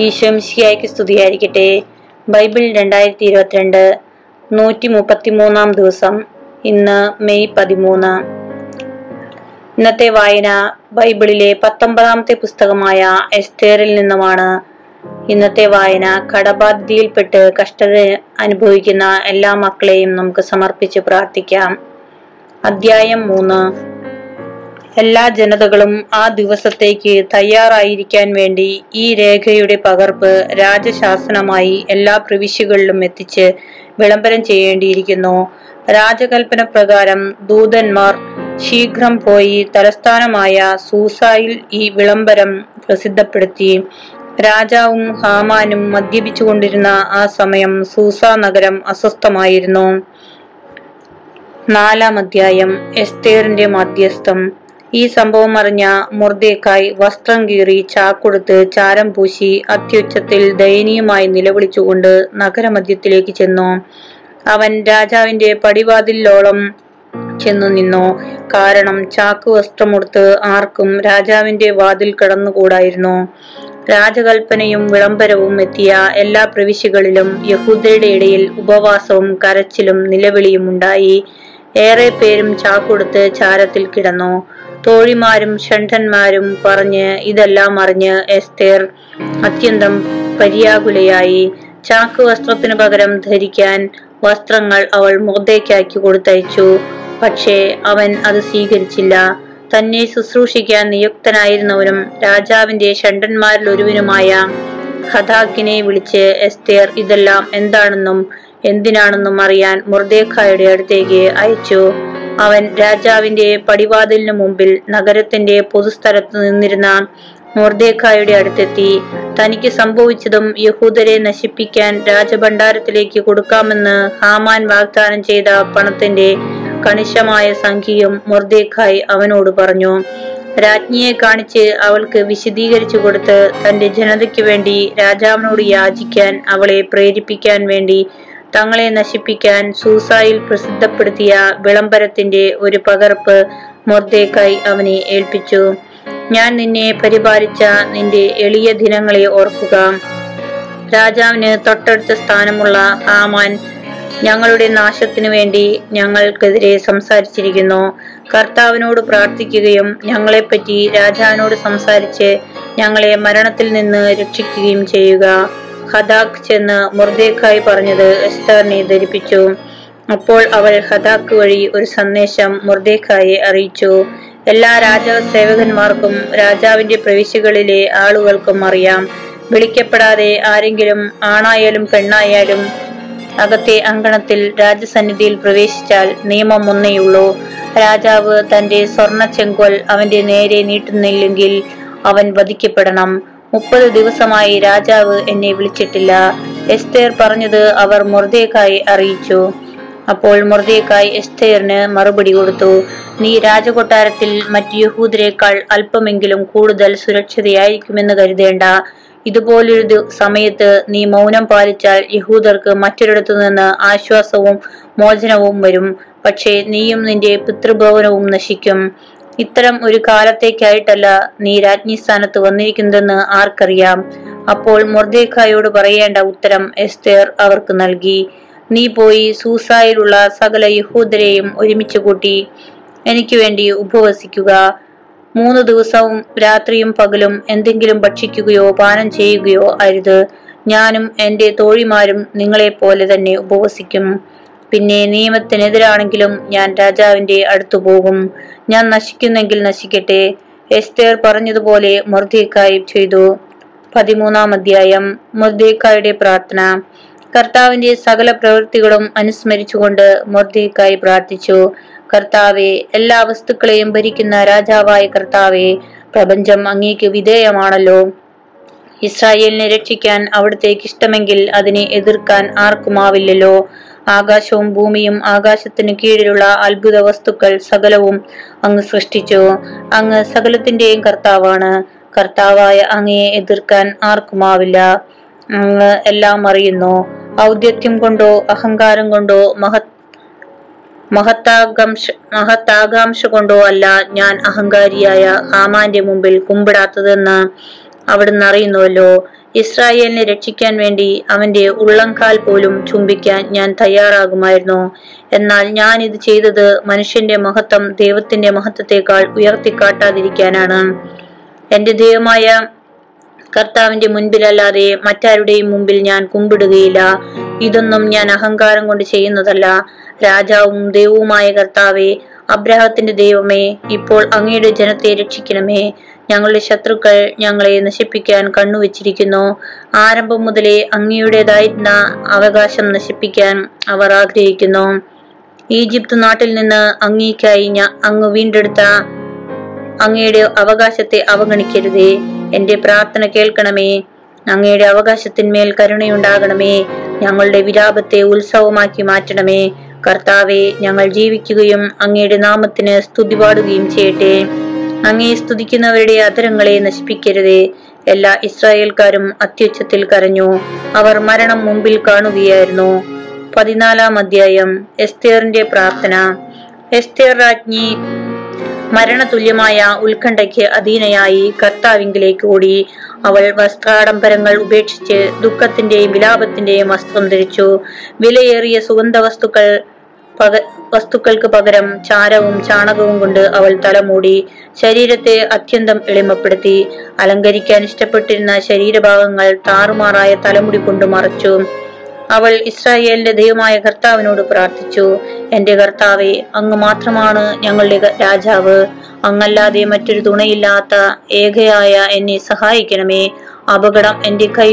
ഈശോമിശിയായ്ക്ക് സ്തുതിയായിരിക്കട്ടെ. ബൈബിൾ രണ്ടായിരത്തി ഇരുപത്തിരണ്ട് നൂറ്റി മുപ്പത്തി മൂന്നാം ദിവസം ഇന്ന് മെയ് പതിമൂന്ന്. ഇന്നത്തെ വായന ബൈബിളിലെ പത്തൊമ്പതാമത്തെ പുസ്തകമായ എസ്തേറിൽ നിന്നുമാണ്. ഇന്നത്തെ വായന കടബാധ്യതയിൽപ്പെട്ട് കഷ്ടത അനുഭവിക്കുന്ന എല്ലാ മക്കളെയും നമുക്ക് സമർപ്പിച്ച് പ്രാർത്ഥിക്കാം. അധ്യായം മൂന്ന്. എല്ലാ ജനതകളും ആ ദിവസത്തേക്ക് തയ്യാറായിരിക്കാൻ വേണ്ടി ഈ രേഖയുടെ പകർപ്പ് രാജശാസനമായി എല്ലാ പ്രവിശ്യകളിലും എത്തിച്ച് വിളംബരം ചെയ്യേണ്ടിയിരിക്കുന്നു. രാജകൽപ്പന പ്രകാരം ദൂതന്മാർ ശീഘ്രം പോയി തലസ്ഥാനമായ സൂസായിൽ ഈ വിളംബരം പ്രസിദ്ധപ്പെടുത്തി. രാജാവും ഹാമാനും മദ്യപിച്ചുകൊണ്ടിരുന്ന ആ സമയം സൂസ നഗരം അസ്വസ്ഥമായിരുന്നു. നാലാം അധ്യായം എസ്തേറിന്റെ മധ്യസ്ഥം ഈ സംഭവം അറിഞ്ഞ മുർദേക്കായി വസ്ത്രം കീറി ചാക്കൊടുത്ത് ചാരം പൂശി അത്യുച്ചത്തിൽ ദയനീയമായി നിലവിളിച്ചുകൊണ്ട് നഗരമധ്യത്തിലേക്ക് ചെന്നു. അവൻ രാജാവിന്റെ പടിവാതിലോളം ചെന്നു നിന്നു. കാരണം ചാക്ക് വസ്ത്രമുടുത്ത് ആർക്കും രാജാവിന്റെ വാതിൽ കടന്നുകൂടായിരുന്നു. രാജകൽപ്പനയും വിളംബരവും എത്തിയ എല്ലാ പ്രവിശ്യകളിലും യഹൂദരുടെ ഇടയിൽ ഉപവാസവും കരച്ചിലും നിലവിളിയും ഉണ്ടായി. ഏറെ പേരും ചാക്കൊടുത്ത് ചാരത്തിൽ കിടന്നു. തോഴിമാരും ഷണ്ഠന്മാരും പറഞ്ഞ് ഇതെല്ലാം അറിഞ്ഞ് എസ്തേർ അത്യന്തം പര്യാകുലയായി. ചാക്ക് വസ്ത്രത്തിനു പകരം ധരിക്കാൻ വസ്ത്രങ്ങൾ അവൾ മുഖത്തേക്കാക്കി കൊടുത്തയച്ചു. പക്ഷേ അവൻ അത് സ്വീകരിച്ചില്ല. തന്നെ ശുശ്രൂഷിക്കാൻ നിയുക്തനായിരുന്നവനും രാജാവിന്റെ ഷണ്ഡന്മാരിൽ ഒരുവനുമായ ഹദാക്കിനെ വിളിച്ച് എസ്തേർ ഇതെല്ലാം എന്താണെന്നും എന്തിനാണെന്നും അറിയാൻ മുർദേഖായുടെ അടുത്തേക്ക് അയച്ചു. അവൻ രാജാവിന്റെ പടിവാതിലിനു മുമ്പിൽ നഗരത്തിന്റെ പൊതുസ്ഥലത്ത് നിന്നിരുന്ന മൊർദേഖായുടെ അടുത്തെത്തി. തനിക്ക് സംഭവിച്ചതും യഹൂദരെ നശിപ്പിക്കാൻ രാജഭണ്ഡാരത്തിലേക്ക് കൊടുക്കാമെന്ന് ഹാമാൻ വാഗ്ദാനം ചെയ്ത പണത്തിന്റെ കണിശമായ സംഖ്യയും മൊർദേഖായ് അവനോട് പറഞ്ഞു. രാജ്ഞിയെ കാണിച്ച് അവൾക്ക് വിശദീകരിച്ചു കൊടുത്ത് തന്റെ ജനതയ്ക്ക് വേണ്ടി രാജാവിനോട് യാചിക്കാൻ അവളെ പ്രേരിപ്പിക്കാൻ വേണ്ടി തങ്ങളെ നശിപ്പിക്കാൻ സൂസായിൽ പ്രസിദ്ധപ്പെടുത്തിയ വിളംബരത്തിന്റെ ഒരു പകർപ്പ് മൊർദേക്കായി അവനെ ഏൽപ്പിച്ചു. ഞാൻ നിന്നെ പരിപാലിച്ച നിന്റെ എളിയ ദിനങ്ങളെ ഓർക്കുക. രാജാവിന് തൊട്ടടുത്ത സ്ഥാനമുള്ള ഹാമാൻ ഞങ്ങളുടെ നാശത്തിനു വേണ്ടി ഞങ്ങൾക്കെതിരെ സംസാരിച്ചിരിക്കുന്നു. കർത്താവിനോട് പ്രാർത്ഥിക്കുകയും ഞങ്ങളെപ്പറ്റി രാജാവിനോട് സംസാരിച്ച് ഞങ്ങളെ മരണത്തിൽ നിന്ന് രക്ഷിക്കുകയും ചെയ്യുക. ഹദാഖ് ചെന്ന് മുർദേഖായി പറഞ്ഞത് എസ്തറിനെ ധരിപ്പിച്ചു. അപ്പോൾ അവൾ ഹദാഖ് വഴി ഒരു സന്ദേശം മുർദേഖായെ അറിയിച്ചു. എല്ലാ രാജസേവകന്മാർക്കും സേവകന്മാർക്കും രാജാവിന്റെ പ്രവിശ്യകളിലെ ആളുകൾക്കും അറിയാം. വിളിക്കപ്പെടാതെ ആരെങ്കിലും ആണായാലും പെണ്ണായാലും അകത്തെ അങ്കണത്തിൽ രാജസന്നിധിയിൽ പ്രവേശിച്ചാൽ നിയമം ഒന്നേയുള്ളൂ. രാജാവ് തന്റെ സ്വർണ ചെങ്കോൽ അവന്റെ നേരെ നീട്ടുന്നില്ലെങ്കിൽ അവൻ വധിക്കപ്പെടണം. മുപ്പത് ദിവസമായി രാജാവ് എന്നെ വിളിച്ചിട്ടില്ല. എസ്തേർ പറഞ്ഞത് അവർ മുർദേക്കായി അറിയിച്ചു. അപ്പോൾ മുർദേക്കായി എസ്തേറിന് മറുപടി കൊടുത്തു. നീ രാജകൊട്ടാരത്തിൽ മറ്റു യഹൂദരേക്കാൾ അല്പമെങ്കിലും കൂടുതൽ സുരക്ഷിതയായിരിക്കുമെന്ന് കരുതേണ്ട. ഇതുപോലൊരു സമയത്ത് നീ മൗനം പാലിച്ചാൽ യഹൂദർക്ക് മറ്റൊരിടത്തു നിന്ന് ആശ്വാസവും മോചനവും വരും. പക്ഷേ നീയും നിന്റെ പിതൃഭവനവും നശിക്കും. ഇത്തരം ഒരു കാലത്തേക്കായിട്ടല്ല നീ രാജ്ഞി സ്ഥാനത്ത് വന്നിരിക്കുന്നതെന്ന് ആർക്കറിയാം. അപ്പോൾ മൊർദേഖായോട് പറയേണ്ട ഉത്തരം എസ്തേർ അവർക്ക് നൽകി. നീ പോയി സൂസായിലുള്ള സകല യഹൂദരെയും ഒരുമിച്ച് കൂട്ടി എനിക്ക് വേണ്ടി ഉപവസിക്കുക. മൂന്ന് ദിവസവും രാത്രിയും പകലും എന്തെങ്കിലും ഭക്ഷിക്കുകയോ പാനം ചെയ്യുകയോ അരുത്. ഞാനും എന്റെ തോഴിമാരും നിങ്ങളെ പോലെ തന്നെ ഉപവസിക്കും. പിന്നെ നിയമത്തിനെതിരാണെങ്കിലും ഞാൻ രാജാവിന്റെ അടുത്തു പോകും. ഞാൻ നശിക്കുന്നെങ്കിൽ നശിക്കട്ടെ എസ്തേർ പറഞ്ഞതുപോലെ മൊർദേക്കായി ചെയ്തു. പതിമൂന്നാം അധ്യായം മൊർദേക്കായുടെ പ്രാർത്ഥന. കർത്താവിന്റെ സകല പ്രവൃത്തികളും അനുസ്മരിച്ചുകൊണ്ട് മൊർദേക്കായി പ്രാർത്ഥിച്ചു. കർത്താവെ എല്ലാ വസ്തുക്കളെയും ഭരിക്കുന്ന രാജാവായ കർത്താവെ പ്രപഞ്ചം അങ്ങേക്ക് വിധേയമാണല്ലോ. ഇസ്രായേലിനെ രക്ഷിക്കാൻ അവിടത്തേക്ക് ഇഷ്ടമെങ്കിൽ അതിനെ എതിർക്കാൻ ആർക്കുമാവില്ലല്ലോ. ആകാശവും ഭൂമിയും ആകാശത്തിന് കീഴിലുള്ള അത്ഭുത വസ്തുക്കൾ സകലവും അങ്ങ് സൃഷ്ടിച്ചു. അങ്ങ് സകലത്തിന്റെയും കർത്താവാണ്. കർത്താവായ അങ്ങയെ എതിർക്കാൻ ആർക്കുമാവില്ല അങ്ങ് എല്ലാം അറിയുന്നു. ഔദ്യത്യം കൊണ്ടോ അഹങ്കാരം കൊണ്ടോ മഹത് മഹത്താകാംക്ഷ മഹത്താകാംക്ഷ കൊണ്ടോ അല്ല ഞാൻ അഹങ്കാരിയായ ഹാമാന്റെ മുമ്പിൽ കുമ്പിടാത്തതെന്ന് അവിടുന്ന് അറിയുന്നുവല്ലോ. ഇസ്രായേലിനെ രക്ഷിക്കാൻ വേണ്ടി അവന്റെ ഉള്ളംകാൽ പോലും ചുംബിക്കാൻ ഞാൻ തയ്യാറാകുമായിരുന്നു. എന്നാൽ ഞാൻ ഇത് ചെയ്തത് മനുഷ്യന്റെ മഹത്വം ദൈവത്തിന്റെ മഹത്വത്തെക്കാൾ ഉയർത്തിക്കാട്ടാതിരിക്കാനാണ്. എന്റെ ദൈവമായ കർത്താവിന്റെ മുൻപിലല്ലാതെ മറ്റാരുടെയും മുമ്പിൽ ഞാൻ കുമ്പിടുകയില്ല. ഇതൊന്നും ഞാൻ അഹങ്കാരം കൊണ്ട് ചെയ്യുന്നതല്ല. രാജാവും ദൈവവുമായ കർത്താവെ അബ്രാഹത്തിന്റെ ദൈവമേ ഇപ്പോൾ അങ്ങയുടെ ജനത്തെ രക്ഷിക്കണമേ. ഞങ്ങളുടെ ശത്രുക്കൾ ഞങ്ങളെ നശിപ്പിക്കാൻ കണ്ണുവച്ചിരിക്കുന്നു. ആരംഭം മുതലേ അങ്ങയുടേതായിരുന്ന അവകാശം നശിപ്പിക്കാൻ അവർ ആഗ്രഹിക്കുന്നു. ഈജിപ്ത് നാട്ടിൽ നിന്ന് അങ്ങേക്കായി അങ്ങ് വീണ്ടെടുത്ത അങ്ങയുടെ അവകാശത്തെ അവഗണിക്കരുതേ. എന്റെ പ്രാർത്ഥന കേൾക്കണമേ. അങ്ങയുടെ അവകാശത്തിന്മേൽ കരുണയുണ്ടാകണമേ. ഞങ്ങളുടെ വിലാപത്തെ ഉത്സവമാക്കി മാറ്റണമേ. കർത്താവെ ഞങ്ങൾ ജീവിക്കുകയും അങ്ങയുടെ നാമത്തിന് സ്തുതി പാടുകയും ചെയ്യട്ടെ. അങ്ങേ സ്തുതിക്കുന്നവരുടെ അധരങ്ങളെ നശിപ്പിക്കരുതേ. എല്ലാ ഇസ്രായേൽക്കാരും അത്യുച്ചത്തിൽ കരഞ്ഞു. അവർ മരണം മുമ്പിൽ കാണുകയായിരുന്നു. പതിനാലാം അധ്യായം എസ്തേറിന്റെ പ്രാർത്ഥന. എസ്തേർ രാജ്ഞി മരണതുല്യമായ ഉത്കണ്ഠയ്ക്ക് അധീനയായി കർത്താവിങ്കിലേക്ക് ഓടി. അവൾ വസ്ത്രാഡംബരങ്ങൾ ഉപേക്ഷിച്ച് ദുഃഖത്തിന്റെയും വിലാപത്തിന്റെയും വസ്ത്രം ധരിച്ചു. വിലയേറിയ സുഗന്ധ വസ്തുക്കൾ പക വസ്തുക്കൾക്ക് പകരം ചാരവും ചാണകവും കൊണ്ട് അവൾ തലമൂടി ശരീരത്തെ അത്യന്തം എളിമപ്പെടുത്തി. അലങ്കരിക്കാൻ ഇഷ്ടപ്പെട്ടിരുന്ന ശരീരഭാഗങ്ങൾ താറുമാറായ തലമുടി കൊണ്ട് മറച്ചു. അവൾ ഇസ്രായേലിന്റെ ദൈവമായ കർത്താവിനോട് പ്രാർത്ഥിച്ചു. എന്റെ കർത്താവെ അങ്ങ് മാത്രമാണ് ഞങ്ങളുടെ രാജാവ്. അങ്ങല്ലാതെ മറ്റൊരു തുണയില്ലാത്ത ഏകയായ എന്നെ സഹായിക്കണമേ. അപകടം എന്റെ കൈ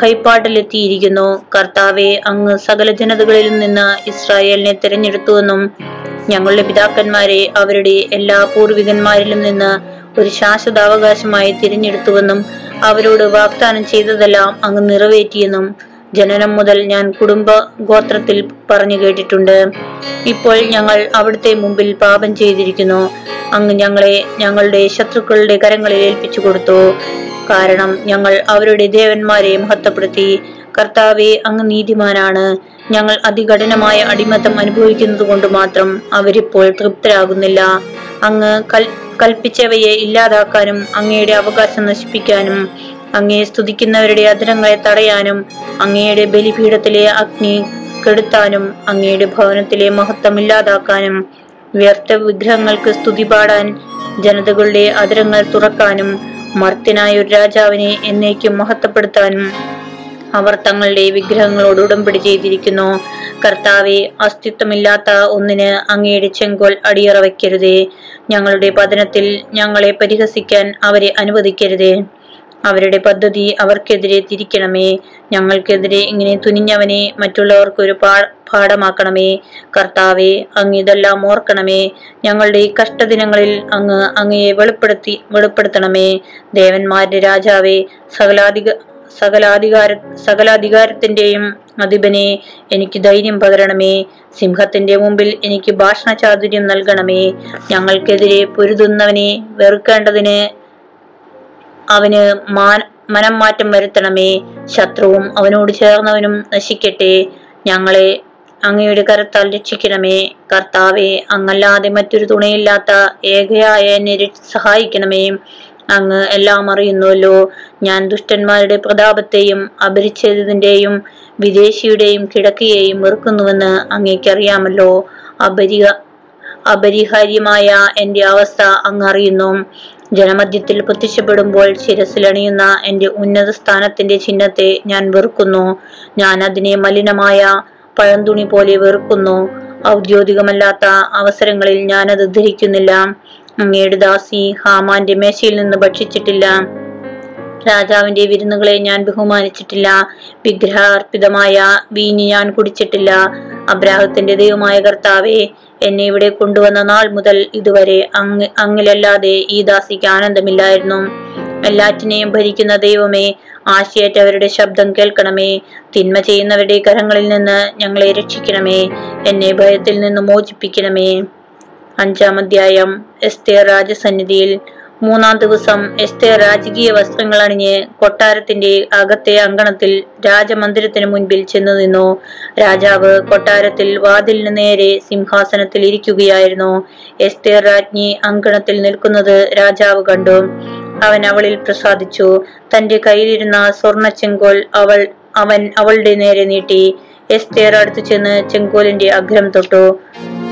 കൈപ്പാട്ടിലെത്തിയിരിക്കുന്നു കർത്താവെ അങ്ങ് സകല ജനതകളിൽ നിന്ന് ഇസ്രായേലിനെ തിരഞ്ഞെടുത്തുവെന്നും ഞങ്ങളുടെ പിതാക്കന്മാരെ അവരുടെ എല്ലാ പൂർവികന്മാരിലും നിന്ന് ഒരു ശാശ്വത അവകാശമായി തിരഞ്ഞെടുത്തുവെന്നും അവരോട് വാഗ്ദാനം ചെയ്തതെല്ലാം അങ്ങ് നിറവേറ്റിയെന്നും ജനനം മുതൽ ഞാൻ കുടുംബ ഗോത്രത്തിൽ പറഞ്ഞു കേട്ടിട്ടുണ്ട്. ഇപ്പോൾ ഞങ്ങൾ അവിടുത്തെ മുമ്പിൽ പാപം ചെയ്തിരിക്കുന്നു. അങ്ങ് ഞങ്ങളെ ഞങ്ങളുടെ ശത്രുക്കളുടെ കരങ്ങളിൽ ഏൽപ്പിച്ചു കൊടുത്തു. കാരണം ഞങ്ങൾ അവരുടെ ദേവന്മാരെ മഹത്വപ്പെടുത്തി. കർത്താവെ അങ്ങ് നീതിമാനാണ്. ഞങ്ങൾ അതികഠിനമായ അടിമത്തം അനുഭവിക്കുന്നത് കൊണ്ട് മാത്രം അവരിപ്പോൾ തൃപ്തരാകുന്നില്ല. അങ്ങ് കൽ കൽപ്പിച്ചവയെ ഇല്ലാതാക്കാനും അങ്ങയുടെ അവകാശം നശിപ്പിക്കാനും അങ്ങയെ സ്തുതിക്കുന്നവരുടെ അധരങ്ങളെ തടയാനും അങ്ങയുടെ ബലിപീഠത്തിലെ അഗ്നി കെടുത്താനും അങ്ങയുടെ ഭവനത്തിലെ മഹത്വം ഇല്ലാതാക്കാനും വ്യർത്ഥ വിഗ്രഹങ്ങൾക്ക് സ്തുതി പാടാൻ ജനതകളുടെ അധരങ്ങൾ തുറക്കാനും മർത്യനായ ഒരു രാജാവിനെ എന്നേക്കും മഹത്വപ്പെടുത്താനും അവർ തങ്ങളുടെ വിഗ്രഹങ്ങളോട് ഉടമ്പടി ചെയ്തിരിക്കുന്നു. കർത്താവെ അസ്തിത്വമില്ലാത്ത ഒന്നിന് അങ്ങയുടെ ചെങ്കോൽ അടിയറ വയ്ക്കരുതേ ഞങ്ങളുടെ പതനത്തിൽ ഞങ്ങളെ പരിഹസിക്കാൻ അവരെ അനുവദിക്കരുതേ. അവരുടെ പദ്ധതി അവർക്കെതിരെ തിരിക്കണമേ. ഞങ്ങൾക്കെതിരെ ഇങ്ങനെ തുനിഞ്ഞവനെ മറ്റുള്ളവർക്കൊരു പാ പാഠമാക്കണമേ. കർത്താവെ അങ്ങ് ഇതെല്ലാം ഓർക്കണമേ. ഞങ്ങളുടെ ഈ കഷ്ടദിനങ്ങളിൽ അങ്ങ് അങ്ങയെ വെളിപ്പെടുത്തി വെളിപ്പെടുത്തണമേ. ദേവന്മാരുടെ രാജാവെ സകലാധിക സകലാധികാര സകലാധികാരത്തിന്റെയും അധിപനെ എനിക്ക് ധൈര്യം പകരണമേ. സിംഹത്തിന്റെ മുമ്പിൽ എനിക്ക് ഭാഷണ ചാതുര്യം നൽകണമേ. ഞങ്ങൾക്കെതിരെ പൊരുതുന്നവനെ വെറുക്കേണ്ടതിന് അവന് മനം മാറ്റം വരുത്തണമേ. ശത്രുവും അവനോട് ചേർന്നവനും നശിക്കട്ടെ. ഞങ്ങളെ അങ്ങയുടെ കരത്താൽ രക്ഷിക്കണമേ. കർത്താവെ അങ്ങല്ലാതെ മറ്റൊരു തുണയില്ലാത്ത ഏകയായ എന്നെ സഹായിക്കണമേ. അങ്ങ് എല്ലാം അറിയുന്നുവല്ലോ. ഞാൻ ദുഷ്ടന്മാരുടെ പ്രതാപത്തെയും അപരിച്ഛേദത്തിന്റെയും വിദേശിയുടെയും കിടക്കയെയും വെറുക്കുന്നുവെന്ന് അങ്ങേക്കറിയാമല്ലോ. അപരിഹ അപരിഹാര്യമായ എന്റെ അവസ്ഥ അങ്ങ് അറിയുന്നു. ജനമധ്യത്തിൽ പ്രത്യക്ഷപ്പെടുമ്പോൾ ശിരസിലണിയുന്ന എന്റെ ഉന്നത സ്ഥാനത്തിന്റെ ചിഹ്നത്തെ ഞാൻ വെറുക്കുന്നു. ഞാൻ അതിനെ മലിനമായ പഴന്തുണി പോലെ വെറുക്കുന്നു. ഔദ്യോഗികമല്ലാത്ത അവസരങ്ങളിൽ ഞാൻ അത് ധരിക്കുന്നില്ല. അങ്ങയുടെ ദാസി ഹാമാന്റെ മേശയിൽ നിന്ന് ഭക്ഷിച്ചിട്ടില്ല. രാജാവിന്റെ വിരുന്നുകളെ ഞാൻ ബഹുമാനിച്ചിട്ടില്ല. വിഗ്രഹാർപ്പിതമായ വീഞ്ഞ് ഞാൻ കുടിച്ചിട്ടില്ല. അബ്രാഹത്തിന്റെ ദൈവമായ കർത്താവെ എന്നെ ഇവിടെ കൊണ്ടുവന്ന നാൾ മുതൽ ഇതുവരെ അങ്ങ് അങ്ങിലല്ലാതെ ഈ ദാസിക്ക് ആനന്ദമില്ലായിരുന്നു. എല്ലാറ്റിനെയും ഭരിക്കുന്ന ദൈവമേ ആശയേറ്റവരുടെ ശബ്ദം കേൾക്കണമേ. തിന്മ ചെയ്യുന്നവരുടെ കരങ്ങളിൽ നിന്ന് ഞങ്ങളെ രക്ഷിക്കണമേ. എന്നെ ഭയത്തിൽ നിന്ന് മോചിപ്പിക്കണമേ. അഞ്ചാം അധ്യായം എസ്തേർ രാജസന്നിധിയിൽ മൂന്നാം ദിവസം എസ്തേർ രാജകീയ വസ്ത്രങ്ങൾ അണിഞ്ഞ് കൊട്ടാരത്തിന്റെ അകത്തെ അങ്കണത്തിൽ രാജമന്ദിരത്തിന് മുൻപിൽ ചെന്നു നിന്നു. രാജാവ് കൊട്ടാരത്തിൽ വാതിലിന് നേരെ സിംഹാസനത്തിൽ ഇരിക്കുകയായിരുന്നു. എസ്തേർ രാജ്ഞി അങ്കണത്തിൽ നിൽക്കുന്നത് രാജാവ് കണ്ടു. അവൻ അവളിൽ പ്രസാദിച്ചു. തന്റെ കയ്യിലിരുന്ന സ്വർണ ചെങ്കോൽ അവൾ അവൻ അവളുടെ നേരെ നീട്ടി. എസ്തേർ അടുത്തു ചെന്ന് ചെങ്കോലിന്റെ അഗ്രം തൊട്ടു.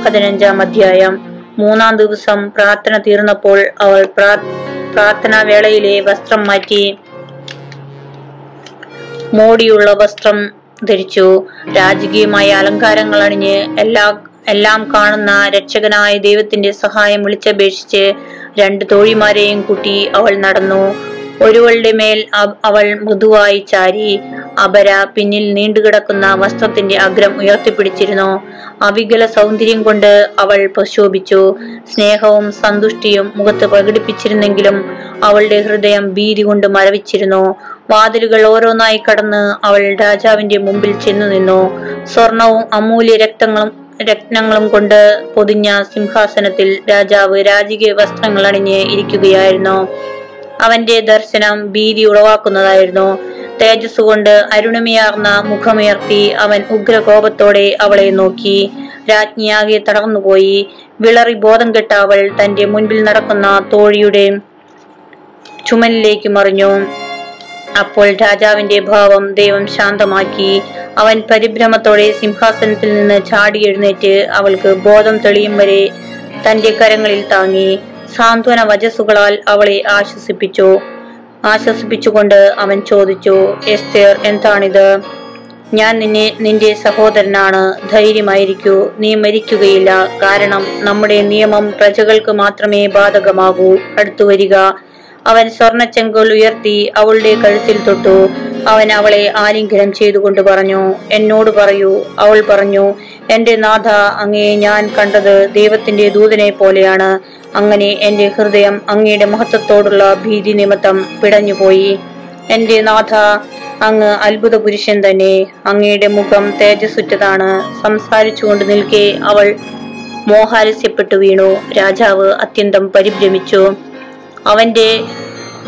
പതിനഞ്ചാം അധ്യായം. മൂന്നാം ദിവസം പ്രാർത്ഥന തീർന്നപ്പോൾ അവൾ പ്രാ- പ്രാർത്ഥനാ വേളയിലെ വസ്ത്രം മാറ്റി മോടിയുള്ള വസ്ത്രം ധരിച്ചു. രാജകീയമായ അലങ്കാരങ്ങൾ അണിഞ്ഞ് എല്ലാ എല്ലാം കാണുന്ന രക്ഷകനായ ദൈവത്തിന്റെ സഹായം വിളിച്ചപേക്ഷിച്ച് രണ്ട് തോഴിമാരെയും കൂട്ടി അവൾ നടന്നു. ഒരുവളുടെ മേൽ അവൾ മൃദുവായി ചാരി. അപര പിന്നിൽ നീണ്ടുകിടക്കുന്ന വസ്ത്രത്തിന്റെ അഗ്രം ഉയർത്തിപ്പിടിച്ചിരുന്നു. അവികല സൗന്ദര്യം കൊണ്ട് അവൾ പ്രശോഭിച്ചു. സ്നേഹവും സന്തുഷ്ടിയും മുഖത്ത് പ്രകടിപ്പിച്ചിരുന്നെങ്കിലും അവളുടെ ഹൃദയം ഭീതി കൊണ്ട് മരവിച്ചിരുന്നു. വാതിലുകൾ ഓരോന്നായി കടന്ന് അവൾ രാജാവിന്റെ മുമ്പിൽ ചെന്നു നിന്നു. സ്വർണവും അമൂല്യ രക്തങ്ങളും രത്നങ്ങളും കൊണ്ട് പൊതിഞ്ഞ സിംഹാസനത്തിൽ രാജാവ് രാജകീയ വസ്ത്രങ്ങൾ അണിഞ്ഞ് ഇരിക്കുകയായിരുന്നു. അവന്റെ ദർശനം ഭീതി ഉളവാക്കുന്നതായിരുന്നു. തേജസ് കൊണ്ട് അരുണിമയാർന്ന മുഖമുയർത്തി അവൻ ഉഗ്രകോപത്തോടെ അവളെ നോക്കി. രാജ്ഞിയാകെ തടർന്നുപോയി വിളറി ബോധം കെട്ട അവൾ തന്റെ മുൻപിൽ നടക്കുന്ന തോഴിയുടെ ചുമലിലേക്ക് മറിഞ്ഞു. അപ്പോൾ രാജാവിന്റെ ഭാവം ദൈവം ശാന്തമാക്കി. അവൻ പരിഭ്രമത്തോടെ സിംഹാസനത്തിൽ നിന്ന് ചാടി എഴുന്നേറ്റ് അവൾക്ക് ബോധം തെളിയും വരെ തന്റെ കരങ്ങളിൽ താങ്ങി. സാന്ത്വന വജസ്സുകളാൽ അവളെ ആശ്വസിപ്പിച്ചു. ആശ്വസിപ്പിച്ചുകൊണ്ട് അവൻ ചോദിച്ചു എസ്തേർ എന്താണിത്? ഞാൻ നിന്നെ നിന്റെ സഹോദരനാണ്. ധൈര്യമായിരിക്കൂ. നീ മരിക്കുകയില്ല. കാരണം നമ്മുടെ നിയമം പ്രജകൾക്ക് മാത്രമേ ബാധകമാകൂ. അടുത്തു വരിക. അവൻ സ്വർണച്ചെങ്കൽ ഉയർത്തി അവളുടെ കഴുത്തിൽ തൊട്ടു. അവൻ അവളെ ആലിംഗനം ചെയ്തുകൊണ്ട് പറഞ്ഞു എന്നോട് പറയൂ. അവൾ പറഞ്ഞു എന്റെ നാഥ അങ്ങയെ ഞാൻ കണ്ടത് ദൈവത്തിന്റെ ദൂതനെ പോലെയാണ്. അങ്ങനെ എന്റെ ഹൃദയം അങ്ങയുടെ മഹത്വത്തോടുള്ള ഭീതി നിമിത്തം പിടഞ്ഞുപോയി. എന്റെ നാഥ അങ്ങ് അത്ഭുത പുരുഷൻ തന്നെ. അങ്ങയുടെ മുഖം തേജസ്സുറ്റതാണ്. സംസാരിച്ചുകൊണ്ട് നിൽക്കെ അവൾ മോഹാലസ്യപ്പെട്ടു വീണു. രാജാവ് അത്യന്തം പരിഭ്രമിച്ചു. അവന്റെ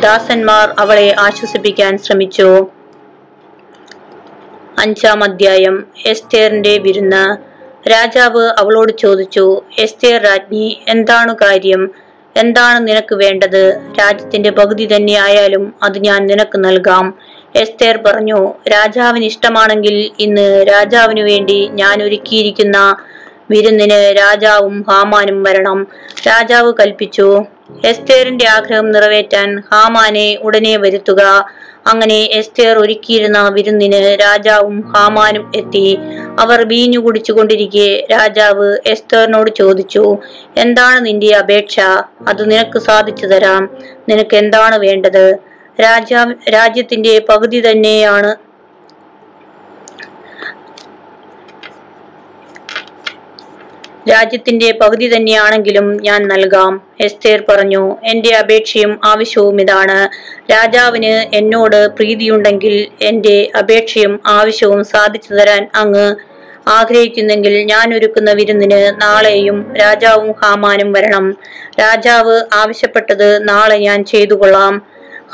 ദാസന്മാർ അവളെ ആശ്വസിപ്പിക്കാൻ ശ്രമിച്ചു. അഞ്ചാം അധ്യായം. എസ്തേറിന്റെ വിരുന്ന്. രാജാവ് അവളോട് ചോദിച്ചു എസ്തേർ രാജ്ഞി എന്താണ് കാര്യം? എന്താണ് നിനക്ക് വേണ്ടത്? രാജ്യത്തിന്റെ പകുതി തന്നെ ആയാലും അത് ഞാൻ നിനക്ക് നൽകാം. എസ്തേർ പറഞ്ഞു രാജാവിന് ഇഷ്ടമാണെങ്കിൽ ഇന്ന് രാജാവിനു വേണ്ടി ഞാൻ ഒരുക്കിയിരിക്കുന്ന വിരുന്നിന് രാജാവും ഹാമാനും വരണം. രാജാവ് കൽപ്പിച്ചു എസ്തേറിന്റെ ആഗ്രഹം നിറവേറ്റാൻ ഹാമാനെ ഉടനെ വരുത്തുക. അങ്ങനെ എസ്തേർ ഒരുക്കിയിരുന്ന വിരുന്നിന് രാജാവും ഹാമാനും എത്തി. അവർ വീഞ്ഞു കുടിച്ചുകൊണ്ടിരിക്കെ രാജാവ് എസ്തേറിനോട് ചോദിച്ചു എന്താണ് നിന്റെ അപേക്ഷ? അത് നിനക്ക് സാധിച്ചു തരാം. നിനക്ക് എന്താണ് വേണ്ടത്? രാജാ രാജ്യത്തിന്റെ പകുതി തന്നെയാണ് രാജ്യത്തിന്റെ പകുതി തന്നെയാണെങ്കിലും ഞാൻ നൽകാം എസ്തേർ പറഞ്ഞു. എന്റെ അപേക്ഷയും ആവശ്യവും ഇതാണ്. രാജാവിന് എന്നോട് പ്രീതിയുണ്ടെങ്കിൽ എന്റെ അപേക്ഷയും ആവശ്യവും സാധിച്ചു തരാൻ അങ്ങ് ആഗ്രഹിക്കുന്നെങ്കിൽ ഞാൻ ഒരുക്കുന്ന വിരുന്നിന് നാളെയും രാജാവും ഹാമാനും വരണം. രാജാവ് ആവശ്യപ്പെട്ടത് നാളെ ഞാൻ ചെയ്തു കൊള്ളാം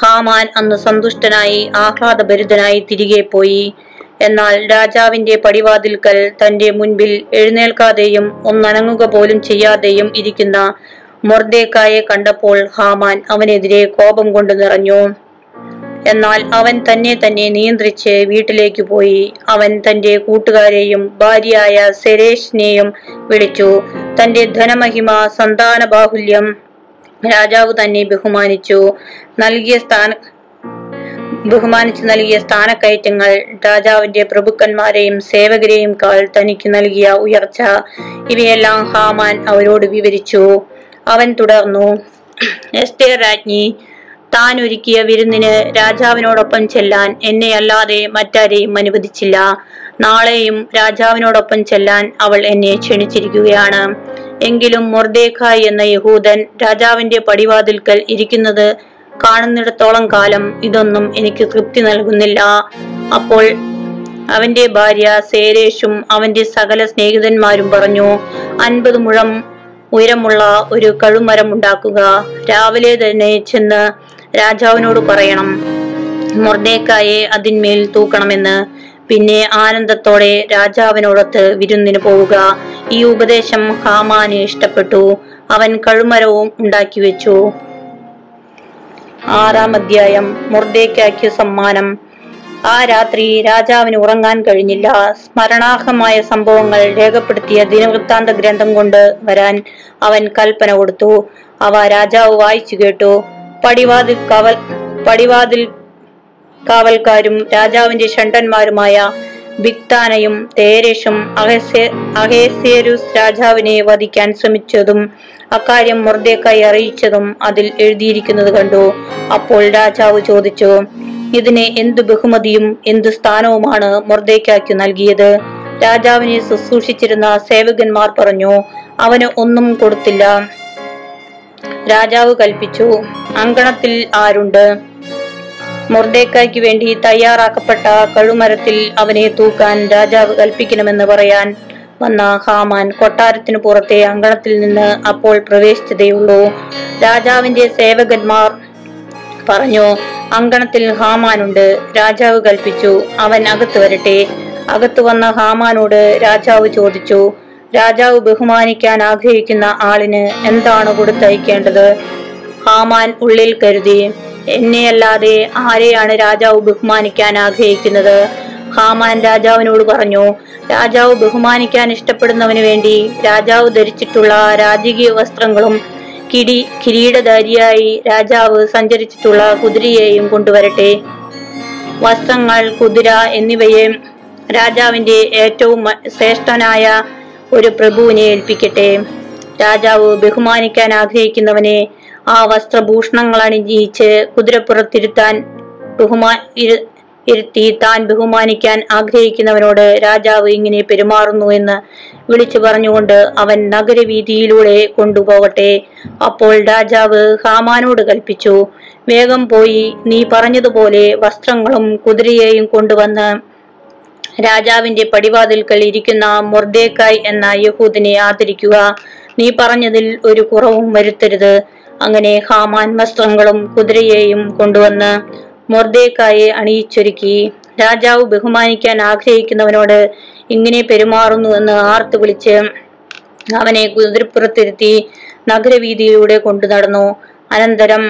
ഹാമാൻ അന്ന് സന്തുഷ്ടനായി ആഹ്ലാദഭരിതനായി തിരികെ പോയി. എന്നാൽ രാജാവിന്റെ പടിവാതിൽക്കൽ തന്റെ മുൻപിൽ എഴുന്നേൽക്കാതെയും ഒന്നനങ്ങുക പോലും ചെയ്യാതെയും ഇരിക്കുന്ന മൊർദേക്കായെ കണ്ടപ്പോൾ ഹാമാൻ അവനെതിരെ കോപം കൊണ്ട് നിറഞ്ഞു. എന്നാൽ അവൻ തന്നെ തന്നെ നിയന്ത്രിച്ച് വീട്ടിലേക്ക് പോയി. അവൻ തന്റെ കൂട്ടുകാരെയും ഭാര്യയായ സെരേഷിനെയും വിളിച്ചു. തന്റെ ധനമഹിമ സന്താന ബാഹുല്യം രാജാവ് തന്നെ ബഹുമാനിച്ചു. നൽകിയ സ്ഥാന ബഹുമാനിച്ചു നൽകിയ സ്ഥാനക്കയറ്റങ്ങൾ രാജാവിന്റെ പ്രഭുക്കന്മാരെയും സേവകരെയും കാൾ തനിക്ക് നൽകിയ ഉയർച്ച ഇവയെല്ലാം ഹാമാൻ അവരോട് വിവരിച്ചു. അവൻ തുടർന്നു എസ്തേർ രാജ്ഞി താൻ ഒരുക്കിയ വിരുന്നിന് രാജാവിനോടൊപ്പം ചെല്ലാൻ എന്നെ അല്ലാതെ മറ്റാരെയും അനുവദിച്ചില്ല. നാളെയും രാജാവിനോടൊപ്പം ചെല്ലാൻ അവൾ എന്നെ ക്ഷണിച്ചിരിക്കുകയാണ്. എങ്കിലും മൊർദേഖായ് എന്ന യഹൂദൻ രാജാവിന്റെ പടിവാതിൽക്കൽ ഇരിക്കുന്നത് കാണുന്നിടത്തോളം കാലം ഇതൊന്നും എനിക്ക് തൃപ്തി നൽകുന്നില്ല. അപ്പോൾ അവന്റെ ഭാര്യ സേരേഷും അവന്റെ സകല സ്നേഹിതന്മാരും പറഞ്ഞു അൻപത് മുഴം ഉയരമുള്ള ഒരു കഴുമരം ഉണ്ടാക്കുക. രാവിലെ തന്നെ ചെന്ന് രാജാവിനോട് പറയണം മൊർദേക്കായെ അതിന്മേൽ തൂക്കണമെന്ന്. പിന്നെ ആനന്ദത്തോടെ രാജാവിനോടൊത്ത് വിരുന്നിന് പോവുക. ഈ ഉപദേശം ഹാമാന് ഇഷ്ടപ്പെട്ടു. അവൻ കഴുമരവും ഉണ്ടാക്കി വെച്ചു. ആറാം അധ്യായം മുർദേക്കാക്കിയ സമ്മാനം. ആ രാത്രി രാജാവിന് ഉറങ്ങാൻ കഴിഞ്ഞില്ല. സ്മരണാർഹമായ സംഭവങ്ങൾ രേഖപ്പെടുത്തിയ ദിനവൃത്താന്ത ഗ്രന്ഥം കൊണ്ട് വരാൻ അവൻ കൽപ്പന കൊടുത്തു. അവ രാജാവ് വായിച്ചു കേട്ടു. പടിവാതിൽ കവൽ പടിവാതിൽ കാവൽക്കാരും രാജാവിന്റെ ഷണ്ടന്മാരുമായ ബിക്താനയും തേരേഷും അഹസേ- രാജാവിനെ വധിക്കാൻ ശ്രമിച്ചതും അക്കാര്യം മുർദേക്കായി അറിയിച്ചതും അതിൽ എഴുതിയിരിക്കുന്നത് കണ്ടു. അപ്പോൾ രാജാവ് ചോദിച്ചു ഇതിനെ എന്തു ബഹുമതിയും എന്തു സ്ഥാനവുമാണ് മൊർദേക്കായ്ക്ക് നൽകിയത്? രാജാവിനെ ശുശ്രൂഷിച്ചിരുന്ന സേവകന്മാർ പറഞ്ഞു അവന് ഒന്നും കൊടുത്തില്ല. രാജാവ് കൽപ്പിച്ചു അങ്കണത്തിൽ ആരുണ്ട്? മൊർദേക്കായ്ക്ക് വേണ്ടി തയ്യാറാക്കപ്പെട്ട കഴുമരത്തിൽ അവനെ തൂക്കാൻ രാജാവ് കൽപ്പിക്കണമെന്ന് പറയാൻ വന്ന ഹാമാൻ കൊട്ടാരത്തിനു പുറത്തെ അങ്കണത്തിൽ നിന്ന് അപ്പോൾ പ്രവേശിച്ചതേയുള്ളൂ. രാജാവിന്റെ സേവകന്മാർ പറഞ്ഞു അങ്കണത്തിൽ ഹാമാനുണ്ട്. രാജാവ് കൽപ്പിച്ചു. അവൻ അകത്ത് വരട്ടെ. അകത്ത് വന്ന ഹാമാനോട് രാജാവ് ചോദിച്ചു രാജാവ് ബഹുമാനിക്കാൻ ആഗ്രഹിക്കുന്ന ആളിന് എന്താണ് കൊടുത്തയക്കേണ്ടത്? ഹാമാൻ ഉള്ളിൽ കരുതി എന്നെയല്ലാതെ ആരെയാണ് രാജാവ് ബഹുമാനിക്കാൻ ആഗ്രഹിക്കുന്നത്? ഹാമാൻ രാജാവിനോട് പറഞ്ഞു രാജാവ് ബഹുമാനിക്കാൻ ഇഷ്ടപ്പെടുന്നവന് വേണ്ടി രാജാവ് ധരിച്ചിട്ടുള്ള രാജകീയ വസ്ത്രങ്ങളും കിടി കിരീടധാരിയായി രാജാവ് സഞ്ചരിച്ചിട്ടുള്ള കുതിരയെയും കൊണ്ടുവരട്ടെ. വസ്ത്രങ്ങൾ കുതിര എന്നിവയെ രാജാവിന്റെ ഏറ്റവും ശ്രേഷ്ഠനായ ഒരു പ്രഭുവിനെ ഏൽപ്പിക്കട്ടെ. രാജാവ് ബഹുമാനിക്കാൻ ആഗ്രഹിക്കുന്നവനെ ആ വസ്ത്രഭൂഷണങ്ങൾ അണിയിച്ച് കുതിരപ്പുറത്തിരുത്താൻ ബഹുമാ ഇരു- ഇരുത്തി താൻ ബഹുമാനിക്കാൻ ആഗ്രഹിക്കുന്നവനോട് രാജാവ് ഇങ്ങനെ പെരുമാറുന്നു എന്ന് വിളിച്ചു പറഞ്ഞുകൊണ്ട് അവൻ നഗരവീതിയിലൂടെ കൊണ്ടുപോകട്ടെ. അപ്പോൾ രാജാവ് ഹാമാനോട് കൽപ്പിച്ചു വേഗം പോയി നീ പറഞ്ഞതുപോലെ വസ്ത്രങ്ങളും കുതിരയെയും കൊണ്ടുവന്ന് രാജാവിന്റെ പടിവാതിൽക്കൽ ഇരിക്കുന്ന മൊർദേക്കായ് എന്ന യഹൂദിനെ ആദരിക്കുക. നീ പറഞ്ഞതിൽ ഒരു കുറവും വരുത്തരുത്. അങ്ങനെ ഹാമാൻ വസ്ത്രങ്ങളും കുതിരയെയും കൊണ്ടുവന്ന് മൊർദേക്കായെ അണിയിച്ചൊരുക്കി. രാജാവ് ബഹുമാനിക്കാൻ ആഗ്രഹിക്കുന്നവനോട് ഇങ്ങനെ പെരുമാറുന്നു എന്ന് ആർത്തു വിളിച്ച് അവനെ കുതിരപ്പുറത്തിരുത്തി നഗരവീതിയിലൂടെ കൊണ്ടു നടന്നു. അനന്തരം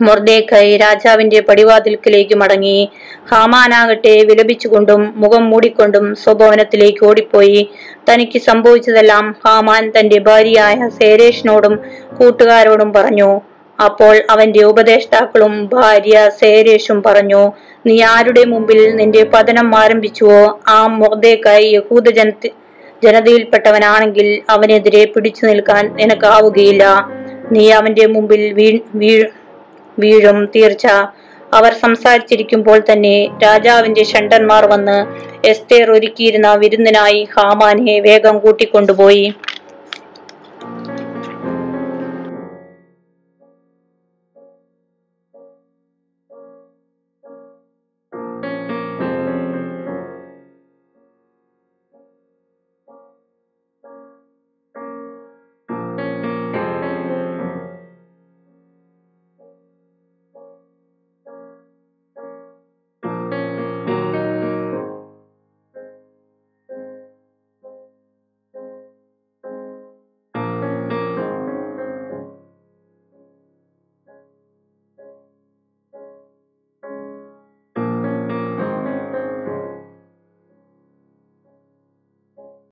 മൊർദേക്കായി രാജാവിന്റെ പടിവാതിൽക്കിലേക്ക് മടങ്ങി. ഹാമാനാകട്ടെ വിലപിച്ചുകൊണ്ടും മുഖം മൂടിക്കൊണ്ടും സ്വഭവനത്തിലേക്ക് ഓടിപ്പോയി. തനിക്ക് സംഭവിച്ചതെല്ലാം ഹാമാൻ തന്റെ ഭാര്യയായ സേരേഷിനോടും കൂട്ടുകാരോടും പറഞ്ഞു. അപ്പോൾ അവന്റെ ഉപദേഷ്ടാക്കളും ഭാര്യ സേരേഷും പറഞ്ഞു നീ ആരുടെ മുമ്പിൽ നിന്റെ പതനം ആരംഭിച്ചുവോ? ആ മൊർദേക്കായി യഹൂദ ജനത്തി ജനതയിൽപ്പെട്ടവനാണെങ്കിൽ അവനെതിരെ പിടിച്ചു നിൽക്കാൻ നിനക്കാവുകയില്ല. നീ അവന്റെ മുമ്പിൽ വീ- വീഴും തീർച്ച. അവർ സംസാരിച്ചിരിക്കുമ്പോൾ തന്നെ രാജാവിന്റെ ഷണ്ടന്മാർ വന്ന് എസ്തേർ ഒരുക്കിയിരുന്ന വിരുന്നിനായി ഹാമാനെ വേഗം കൂട്ടിക്കൊണ്ടുപോയി.